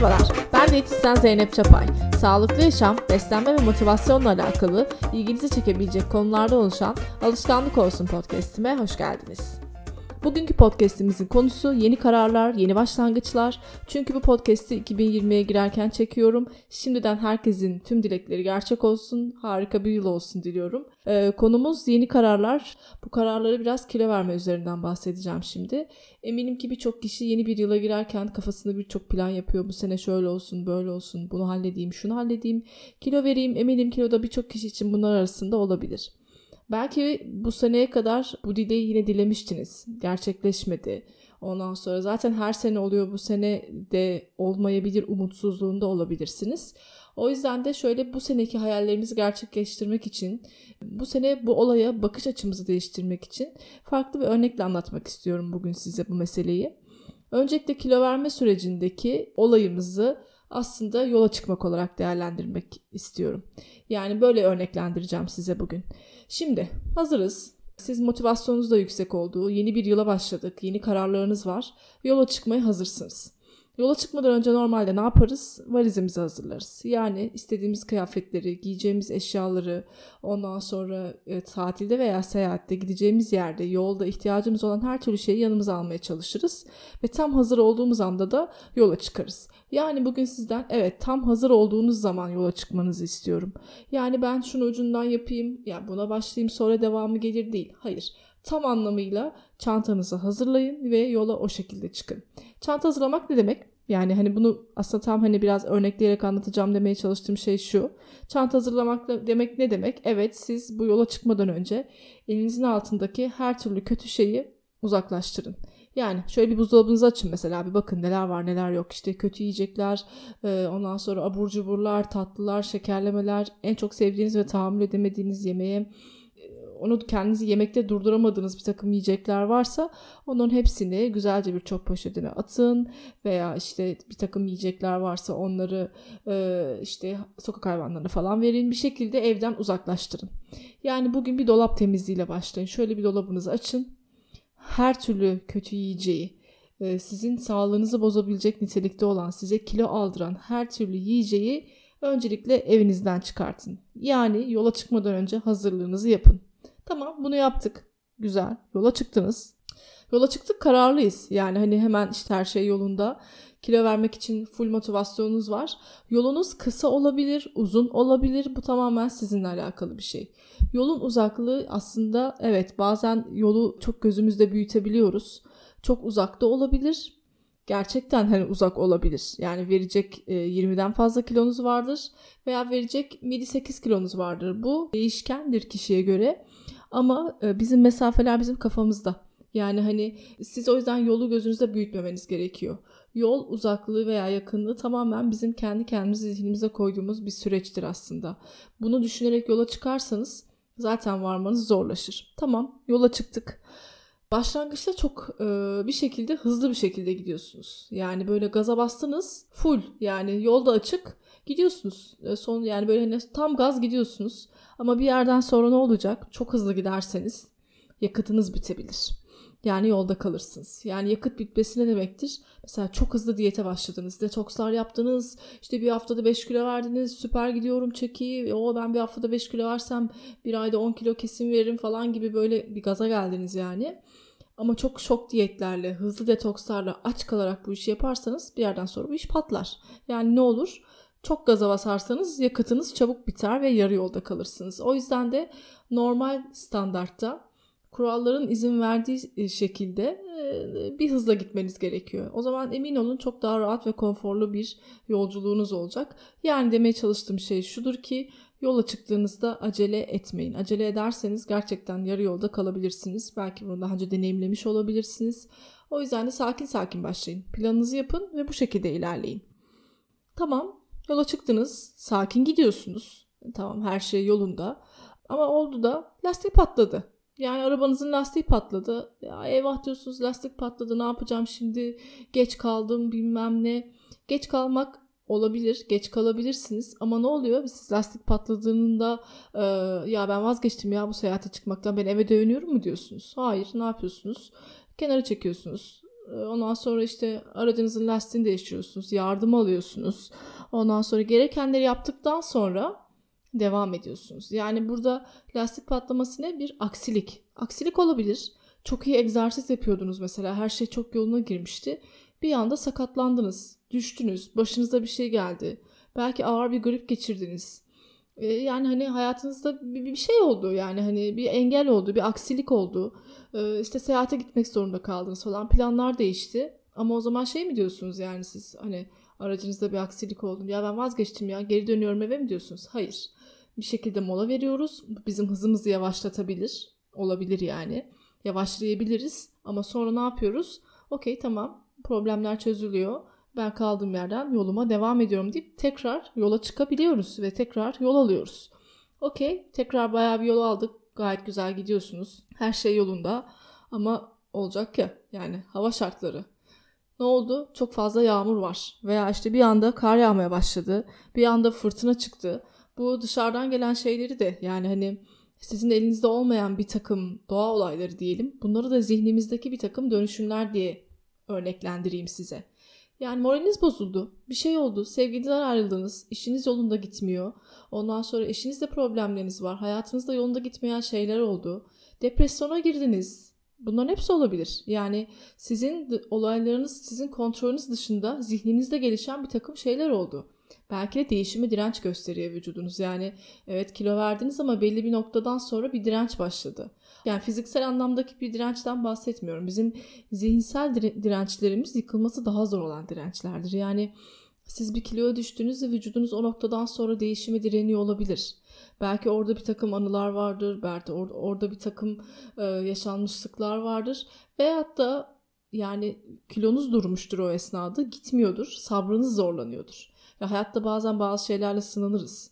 Merhabalar, ben diyetisyen Zeynep Çapay. Sağlıklı yaşam, beslenme ve motivasyonla alakalı ilginizi çekebilecek konularda oluşan Alışkanlık Olsun podcastime hoş geldiniz. Bugünkü podcast'imizin konusu yeni kararlar, yeni başlangıçlar. Çünkü bu podcast'i 2020'ye girerken çekiyorum. Şimdiden herkesin tüm dilekleri gerçek olsun, harika bir yıl olsun diliyorum. Ee, konumuz yeni kararlar. Bu kararları biraz kilo verme üzerinden bahsedeceğim şimdi. Eminim ki birçok kişi yeni bir yıla girerken kafasında birçok plan yapıyor. Bu sene şöyle olsun, böyle olsun, bunu halledeyim, şunu halledeyim, kilo vereyim. Eminim kiloda birçok kişi için bunlar arasında olabilir. Belki bu seneye kadar bu dileği yine dilemiştiniz. Gerçekleşmedi. Ondan sonra zaten her sene oluyor bu sene de olmayabilir umutsuzluğunda olabilirsiniz. O yüzden de şöyle bu seneki hayallerinizi gerçekleştirmek için, bu sene bu olaya bakış açımızı değiştirmek için farklı bir örnekle anlatmak istiyorum bugün size bu meseleyi. Öncelikle kilo verme sürecindeki olayımızı aslında yola çıkmak olarak değerlendirmek istiyorum. Yani böyle örneklendireceğim size bugün. Şimdi hazırız. Siz motivasyonunuz da yüksek olduğu, yeni bir yıla başladık, yeni kararlarınız var. Yola çıkmaya hazırsınız. Yola çıkmadan önce normalde ne yaparız? Valizimizi hazırlarız. Yani istediğimiz kıyafetleri, giyeceğimiz eşyaları, ondan sonra e, tatilde veya seyahatte gideceğimiz yerde, yolda ihtiyacımız olan her türlü şeyi yanımıza almaya çalışırız. Ve tam hazır olduğumuz anda da yola çıkarız. Yani bugün sizden evet tam hazır olduğunuz zaman yola çıkmanızı istiyorum. Yani ben şunu ucundan yapayım, ya buna başlayayım sonra devamı gelir değil. Hayır tam anlamıyla çantanızı hazırlayın ve yola o şekilde çıkın. Çanta hazırlamak ne demek? Yani hani bunu aslında tam hani biraz örnekleyerek anlatacağım demeye çalıştığım şey şu. Çanta hazırlamak demek ne demek? Evet siz bu yola çıkmadan önce elinizin altındaki her türlü kötü şeyi uzaklaştırın. Yani şöyle bir buzdolabınızı açın mesela bir bakın neler var neler yok işte kötü yiyecekler ondan sonra abur cuburlar tatlılar şekerlemeler en çok sevdiğiniz ve tahammül edemediğiniz yemeğe onu kendinizi yemekte durduramadığınız bir takım yiyecekler varsa onların hepsini güzelce bir çöp poşetine atın veya işte bir takım yiyecekler varsa onları e, işte sokak hayvanlarına falan verin bir şekilde evden uzaklaştırın. Yani bugün bir dolap temizliğiyle başlayın. Şöyle bir dolabınızı açın. Her türlü kötü yiyeceği, e, sizin sağlığınızı bozabilecek nitelikte olan, size kilo aldıran her türlü yiyeceği öncelikle evinizden çıkartın. Yani yola çıkmadan önce hazırlığınızı yapın. Tamam bunu yaptık. Güzel. Yola çıktınız. Yola çıktık kararlıyız. Yani hani hemen işte her şey yolunda. Kilo vermek için full motivasyonunuz var. Yolunuz kısa olabilir, uzun olabilir. Bu tamamen sizinle alakalı bir şey. Yolun uzaklığı aslında evet bazen yolu çok gözümüzde büyütebiliyoruz. Çok uzakta olabilir. Gerçekten hani uzak olabilir. Yani verecek 20'den fazla kilonuz vardır veya verecek 7-8 kilonuz vardır. Bu değişkendir kişiye göre. Ama e, bizim mesafeler bizim kafamızda. Yani hani siz o yüzden yolu gözünüzde büyütmemeniz gerekiyor. Yol uzaklığı veya yakınlığı tamamen bizim kendi kendimizi zihnimize koyduğumuz bir süreçtir aslında. Bunu düşünerek yola çıkarsanız zaten varmanız zorlaşır. Tamam yola çıktık. Başlangıçta çok e, bir şekilde hızlı bir şekilde gidiyorsunuz. Yani böyle gaza bastınız full yani yolda açık gidiyorsunuz. E, son yani böyle hani tam gaz gidiyorsunuz. Ama bir yerden sonra ne olacak? Çok hızlı giderseniz yakıtınız bitebilir. Yani yolda kalırsınız. Yani yakıt bitmesi ne demektir? Mesela çok hızlı diyete başladınız. Detokslar yaptınız. İşte bir haftada 5 kilo verdiniz. Süper gidiyorum çok iyi. O ben bir haftada 5 kilo versem bir ayda 10 kilo kesin veririm falan gibi böyle bir gaza geldiniz yani. Ama çok şok diyetlerle, hızlı detokslarla aç kalarak bu işi yaparsanız bir yerden sonra bu iş patlar. Yani ne olur? Çok gaza basarsanız yakıtınız çabuk biter ve yarı yolda kalırsınız. O yüzden de normal standartta kuralların izin verdiği e, şekilde e, bir hızla gitmeniz gerekiyor. O zaman emin olun çok daha rahat ve konforlu bir yolculuğunuz olacak. Yani demeye çalıştığım şey şudur ki yola çıktığınızda acele etmeyin. Acele ederseniz gerçekten yarı yolda kalabilirsiniz. Belki bunu daha önce deneyimlemiş olabilirsiniz. O yüzden de sakin sakin başlayın. Planınızı yapın ve bu şekilde ilerleyin. Tamam Yola çıktınız, sakin gidiyorsunuz. Tamam her şey yolunda. Ama oldu da lastik patladı. Yani arabanızın lastiği patladı. Ya eyvah diyorsunuz lastik patladı ne yapacağım şimdi geç kaldım bilmem ne. Geç kalmak olabilir geç kalabilirsiniz ama ne oluyor siz lastik patladığında e, ya ben vazgeçtim ya bu seyahate çıkmaktan ben eve dönüyorum mu diyorsunuz. Hayır ne yapıyorsunuz kenara çekiyorsunuz Ondan sonra işte aracınızın lastiğini değiştiriyorsunuz. Yardım alıyorsunuz. Ondan sonra gerekenleri yaptıktan sonra devam ediyorsunuz. Yani burada lastik patlaması ne? Bir aksilik. Aksilik olabilir. Çok iyi egzersiz yapıyordunuz mesela. Her şey çok yoluna girmişti. Bir anda sakatlandınız. Düştünüz. Başınıza bir şey geldi. Belki ağır bir grip geçirdiniz. Ee, yani hani hayatınızda bir, şey oldu yani hani bir engel oldu, bir aksilik oldu. Ee, işte seyahate gitmek zorunda kaldınız falan planlar değişti. Ama o zaman şey mi diyorsunuz yani siz hani aracınızda bir aksilik oldu. Ya ben vazgeçtim ya geri dönüyorum eve mi diyorsunuz? Hayır. Bir şekilde mola veriyoruz. Bizim hızımızı yavaşlatabilir. Olabilir yani. Yavaşlayabiliriz. Ama sonra ne yapıyoruz? Okey tamam problemler çözülüyor ben kaldığım yerden yoluma devam ediyorum deyip tekrar yola çıkabiliyoruz ve tekrar yol alıyoruz. Okey tekrar bayağı bir yol aldık gayet güzel gidiyorsunuz her şey yolunda ama olacak ya yani hava şartları. Ne oldu? Çok fazla yağmur var veya işte bir anda kar yağmaya başladı bir anda fırtına çıktı. Bu dışarıdan gelen şeyleri de yani hani sizin elinizde olmayan bir takım doğa olayları diyelim. Bunları da zihnimizdeki bir takım dönüşümler diye örneklendireyim size. Yani moraliniz bozuldu. Bir şey oldu. Sevgiliden ayrıldınız. İşiniz yolunda gitmiyor. Ondan sonra eşinizde problemleriniz var. Hayatınızda yolunda gitmeyen şeyler oldu. Depresyona girdiniz. Bunların hepsi olabilir. Yani sizin olaylarınız, sizin kontrolünüz dışında zihninizde gelişen bir takım şeyler oldu. Belki de değişimi direnç gösteriyor vücudunuz. Yani evet kilo verdiniz ama belli bir noktadan sonra bir direnç başladı. Yani fiziksel anlamdaki bir dirençten bahsetmiyorum. Bizim zihinsel dirençlerimiz yıkılması daha zor olan dirençlerdir. Yani siz bir kiloya düştüğünüzde vücudunuz o noktadan sonra değişime direniyor olabilir. Belki orada bir takım anılar vardır. Belki orada, orada bir takım e, yaşanmışlıklar vardır. Veyahut da yani kilonuz durmuştur o esnada gitmiyordur. Sabrınız zorlanıyordur. Ve hayatta bazen bazı şeylerle sınanırız.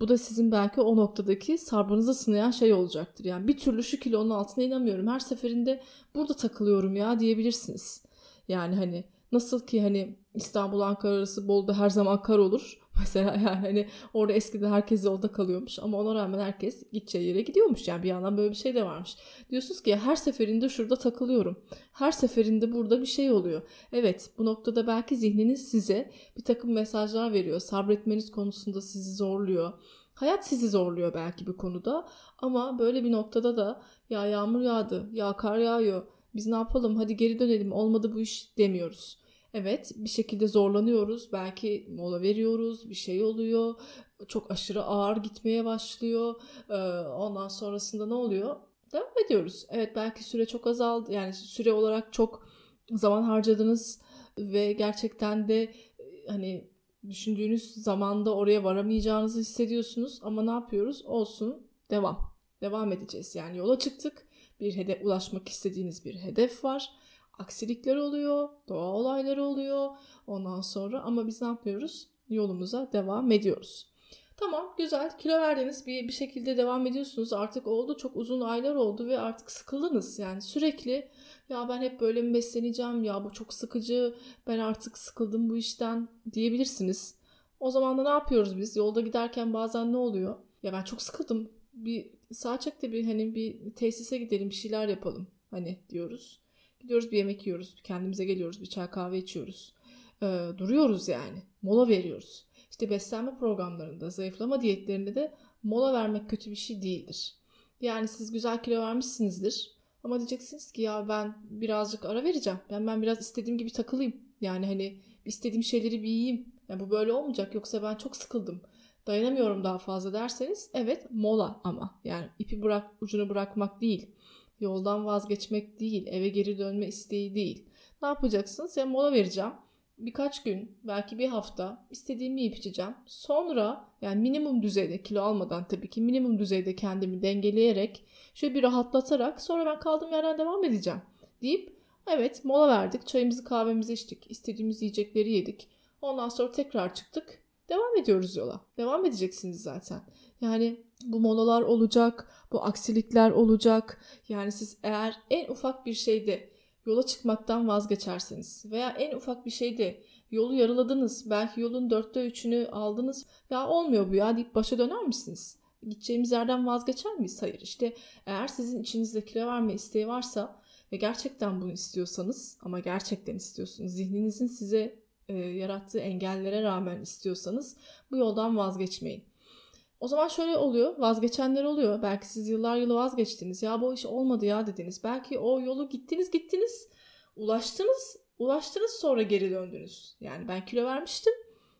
Bu da sizin belki o noktadaki sabrınızı sınayan şey olacaktır. Yani bir türlü şu kilonun altına inamıyorum. Her seferinde burada takılıyorum ya diyebilirsiniz. Yani hani nasıl ki hani İstanbul Ankara arası Bolu'da her zaman kar olur. Mesela yani hani orada eskiden herkes yolda kalıyormuş ama ona rağmen herkes gideceği yere gidiyormuş. Yani bir yandan böyle bir şey de varmış. Diyorsunuz ki her seferinde şurada takılıyorum. Her seferinde burada bir şey oluyor. Evet bu noktada belki zihniniz size bir takım mesajlar veriyor. Sabretmeniz konusunda sizi zorluyor. Hayat sizi zorluyor belki bir konuda ama böyle bir noktada da ya yağmur yağdı, ya kar yağıyor, biz ne yapalım hadi geri dönelim olmadı bu iş demiyoruz. Evet bir şekilde zorlanıyoruz. Belki mola veriyoruz. Bir şey oluyor. Çok aşırı ağır gitmeye başlıyor. Ee, ondan sonrasında ne oluyor? Devam ediyoruz. Evet belki süre çok azaldı. Yani süre olarak çok zaman harcadınız ve gerçekten de hani düşündüğünüz zamanda oraya varamayacağınızı hissediyorsunuz ama ne yapıyoruz? Olsun. Devam. Devam edeceğiz. Yani yola çıktık. Bir hedef ulaşmak istediğiniz bir hedef var aksilikler oluyor, doğa olayları oluyor. Ondan sonra ama biz ne yapıyoruz? Yolumuza devam ediyoruz. Tamam güzel. Kilo verdiniz. Bir, bir şekilde devam ediyorsunuz. Artık oldu. Çok uzun aylar oldu ve artık sıkıldınız. Yani sürekli ya ben hep böyle mi besleneceğim? Ya bu çok sıkıcı. Ben artık sıkıldım bu işten. diyebilirsiniz. O zaman da ne yapıyoruz biz? Yolda giderken bazen ne oluyor? Ya ben çok sıkıldım. Bir sağ çek de bir hani bir tesise gidelim bir şeyler yapalım. hani diyoruz. Gidiyoruz bir yemek yiyoruz. Kendimize geliyoruz. Bir çay kahve içiyoruz. Ee, duruyoruz yani. Mola veriyoruz. İşte beslenme programlarında, zayıflama diyetlerinde de mola vermek kötü bir şey değildir. Yani siz güzel kilo vermişsinizdir. Ama diyeceksiniz ki ya ben birazcık ara vereceğim. Ben ben biraz istediğim gibi takılayım. Yani hani istediğim şeyleri bir yiyeyim. Yani bu böyle olmayacak. Yoksa ben çok sıkıldım. Dayanamıyorum daha fazla derseniz evet mola ama. Yani ipi bırak ucunu bırakmak değil. Yoldan vazgeçmek değil, eve geri dönme isteği değil. Ne yapacaksınız? Ya mola vereceğim. Birkaç gün, belki bir hafta istediğimi yiyip içeceğim. Sonra yani minimum düzeyde kilo almadan tabii ki minimum düzeyde kendimi dengeleyerek şöyle bir rahatlatarak sonra ben kaldığım yerden devam edeceğim deyip evet mola verdik. Çayımızı kahvemizi içtik. istediğimiz yiyecekleri yedik. Ondan sonra tekrar çıktık. Devam ediyoruz yola. Devam edeceksiniz zaten. Yani bu molalar olacak, bu aksilikler olacak. Yani siz eğer en ufak bir şeyde yola çıkmaktan vazgeçerseniz veya en ufak bir şeyde yolu yarıladınız, belki yolun dörtte üçünü aldınız, ya olmuyor bu ya deyip başa döner misiniz? Gideceğimiz yerden vazgeçer miyiz? Hayır. İşte eğer sizin içinizde kilo verme isteği varsa ve gerçekten bunu istiyorsanız ama gerçekten istiyorsunuz zihninizin size e, yarattığı engellere rağmen istiyorsanız bu yoldan vazgeçmeyin. O zaman şöyle oluyor. Vazgeçenler oluyor. Belki siz yıllar yılı vazgeçtiniz. Ya bu iş olmadı ya dediniz. Belki o yolu gittiniz gittiniz. Ulaştınız. Ulaştınız sonra geri döndünüz. Yani ben kilo vermiştim.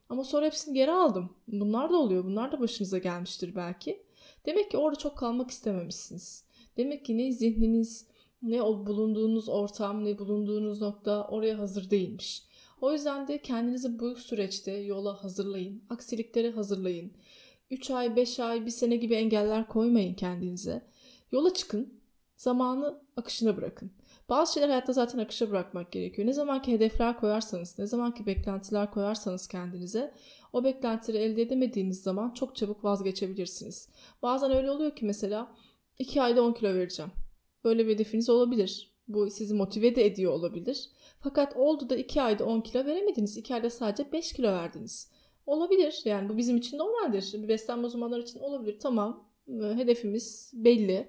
Ama sonra hepsini geri aldım. Bunlar da oluyor. Bunlar da başınıza gelmiştir belki. Demek ki orada çok kalmak istememişsiniz. Demek ki ne zihniniz, ne o bulunduğunuz ortam, ne bulunduğunuz nokta oraya hazır değilmiş. O yüzden de kendinizi bu süreçte yola hazırlayın. Aksiliklere hazırlayın. 3 ay, 5 ay, 1 sene gibi engeller koymayın kendinize. Yola çıkın. Zamanı akışına bırakın. Bazı şeyler hayatta zaten akışa bırakmak gerekiyor. Ne zamanki hedefler koyarsanız, ne zamanki beklentiler koyarsanız kendinize o beklentileri elde edemediğiniz zaman çok çabuk vazgeçebilirsiniz. Bazen öyle oluyor ki mesela 2 ayda 10 kilo vereceğim. Böyle bir hedefiniz olabilir. Bu sizi motive de ediyor olabilir. Fakat oldu da 2 ayda 10 kilo veremediniz. 2 ayda sadece 5 kilo verdiniz. Olabilir. Yani bu bizim için normaldir. Beslenme uzmanları için olabilir. Tamam. Hedefimiz belli.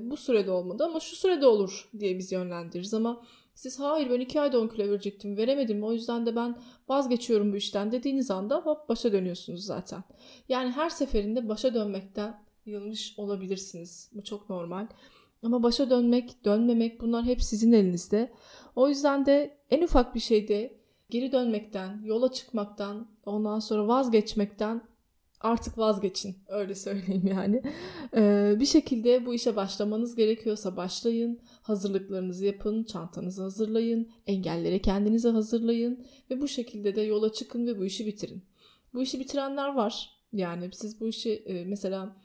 bu sürede olmadı ama şu sürede olur diye biz yönlendiririz ama siz hayır ben 2 ayda 10 kilo verecektim veremedim o yüzden de ben vazgeçiyorum bu işten dediğiniz anda hop başa dönüyorsunuz zaten. Yani her seferinde başa dönmekten yılmış olabilirsiniz. Bu çok normal. Ama başa dönmek, dönmemek bunlar hep sizin elinizde. O yüzden de en ufak bir şeyde geri dönmekten, yola çıkmaktan, ondan sonra vazgeçmekten artık vazgeçin. Öyle söyleyeyim yani. Ee, bir şekilde bu işe başlamanız gerekiyorsa başlayın. Hazırlıklarınızı yapın, çantanızı hazırlayın, engellere kendinizi hazırlayın ve bu şekilde de yola çıkın ve bu işi bitirin. Bu işi bitirenler var. Yani siz bu işi e, mesela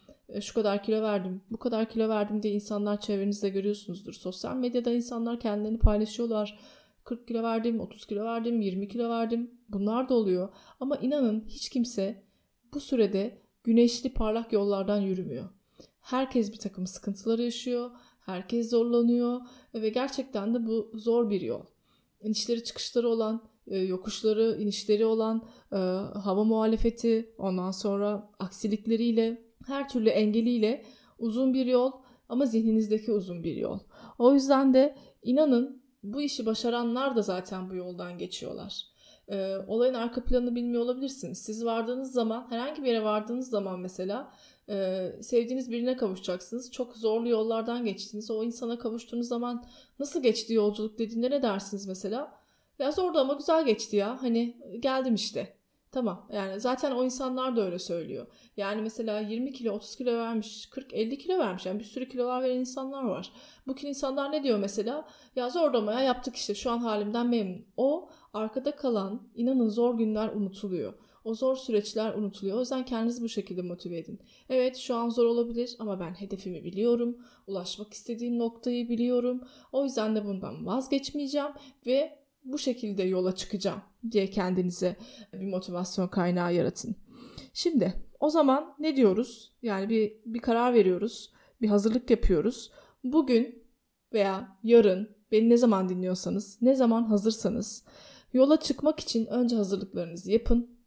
şu kadar kilo verdim, bu kadar kilo verdim diye insanlar çevrenizde görüyorsunuzdur. Sosyal medyada insanlar kendilerini paylaşıyorlar. 40 kilo verdim, 30 kilo verdim, 20 kilo verdim. Bunlar da oluyor. Ama inanın hiç kimse bu sürede güneşli parlak yollardan yürümüyor. Herkes bir takım sıkıntılar yaşıyor. Herkes zorlanıyor ve gerçekten de bu zor bir yol. İnişleri çıkışları olan, e, yokuşları, inişleri olan, e, hava muhalefeti, ondan sonra aksilikleriyle, her türlü engeliyle uzun bir yol ama zihninizdeki uzun bir yol. O yüzden de inanın bu işi başaranlar da zaten bu yoldan geçiyorlar. Ee, olayın arka planını bilmiyor olabilirsiniz. Siz vardığınız zaman, herhangi bir yere vardığınız zaman mesela e, sevdiğiniz birine kavuşacaksınız. Çok zorlu yollardan geçtiniz. O insana kavuştuğunuz zaman nasıl geçti yolculuk dediğinde ne dersiniz mesela? Ya zordu ama güzel geçti ya. Hani geldim işte. Tamam yani zaten o insanlar da öyle söylüyor. Yani mesela 20 kilo 30 kilo vermiş 40-50 kilo vermiş yani bir sürü kilolar veren insanlar var. Bu insanlar ne diyor mesela? Ya zorlamaya yaptık işte şu an halimden memnun. O arkada kalan inanın zor günler unutuluyor. O zor süreçler unutuluyor. O yüzden kendinizi bu şekilde motive edin. Evet şu an zor olabilir ama ben hedefimi biliyorum. Ulaşmak istediğim noktayı biliyorum. O yüzden de bundan vazgeçmeyeceğim ve bu şekilde yola çıkacağım diye kendinize bir motivasyon kaynağı yaratın. Şimdi o zaman ne diyoruz? Yani bir, bir karar veriyoruz, bir hazırlık yapıyoruz. Bugün veya yarın beni ne zaman dinliyorsanız, ne zaman hazırsanız yola çıkmak için önce hazırlıklarınızı yapın.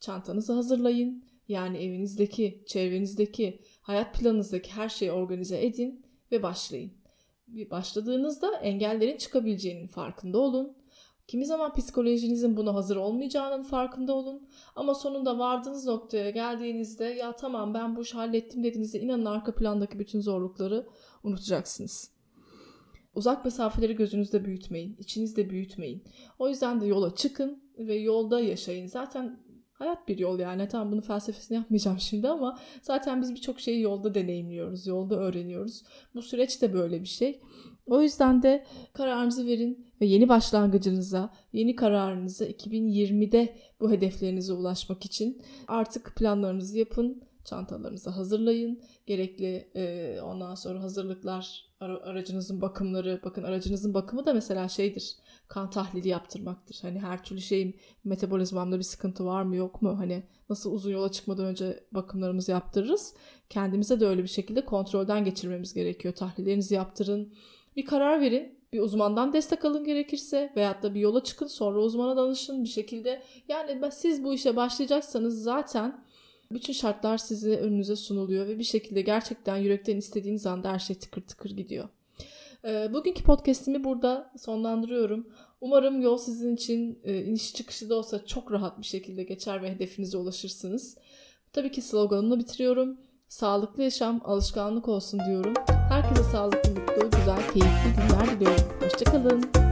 Çantanızı hazırlayın. Yani evinizdeki, çevrenizdeki, hayat planınızdaki her şeyi organize edin ve başlayın. Başladığınızda engellerin çıkabileceğinin farkında olun Kimi zaman psikolojinizin buna hazır olmayacağının farkında olun. Ama sonunda vardığınız noktaya geldiğinizde ya tamam ben bu işi hallettim dediğinizde inanın arka plandaki bütün zorlukları unutacaksınız. Uzak mesafeleri gözünüzde büyütmeyin, içinizde büyütmeyin. O yüzden de yola çıkın ve yolda yaşayın. Zaten hayat bir yol yani. Tamam bunu felsefesini yapmayacağım şimdi ama zaten biz birçok şeyi yolda deneyimliyoruz, yolda öğreniyoruz. Bu süreç de böyle bir şey. O yüzden de kararınızı verin ve yeni başlangıcınıza, yeni kararınıza 2020'de bu hedeflerinize ulaşmak için artık planlarınızı yapın, çantalarınızı hazırlayın. Gerekli e, ondan sonra hazırlıklar, aracınızın bakımları, bakın aracınızın bakımı da mesela şeydir, kan tahlili yaptırmaktır. Hani her türlü şeyim metabolizmamda bir sıkıntı var mı yok mu? Hani nasıl uzun yola çıkmadan önce bakımlarımızı yaptırırız. Kendimize de öyle bir şekilde kontrolden geçirmemiz gerekiyor. Tahlillerinizi yaptırın bir karar verin. Bir uzmandan destek alın gerekirse veyahut da bir yola çıkın sonra uzmana danışın bir şekilde. Yani siz bu işe başlayacaksanız zaten bütün şartlar size önünüze sunuluyor ve bir şekilde gerçekten yürekten istediğiniz anda her şey tıkır tıkır gidiyor. E, bugünkü podcastimi burada sonlandırıyorum. Umarım yol sizin için e, iniş çıkışı da olsa çok rahat bir şekilde geçer ve hedefinize ulaşırsınız. Tabii ki sloganımla bitiriyorum. Sağlıklı yaşam alışkanlık olsun diyorum. Herkese sağlıklı, mutlu, güzel, keyifli günler diliyorum. Hoşçakalın.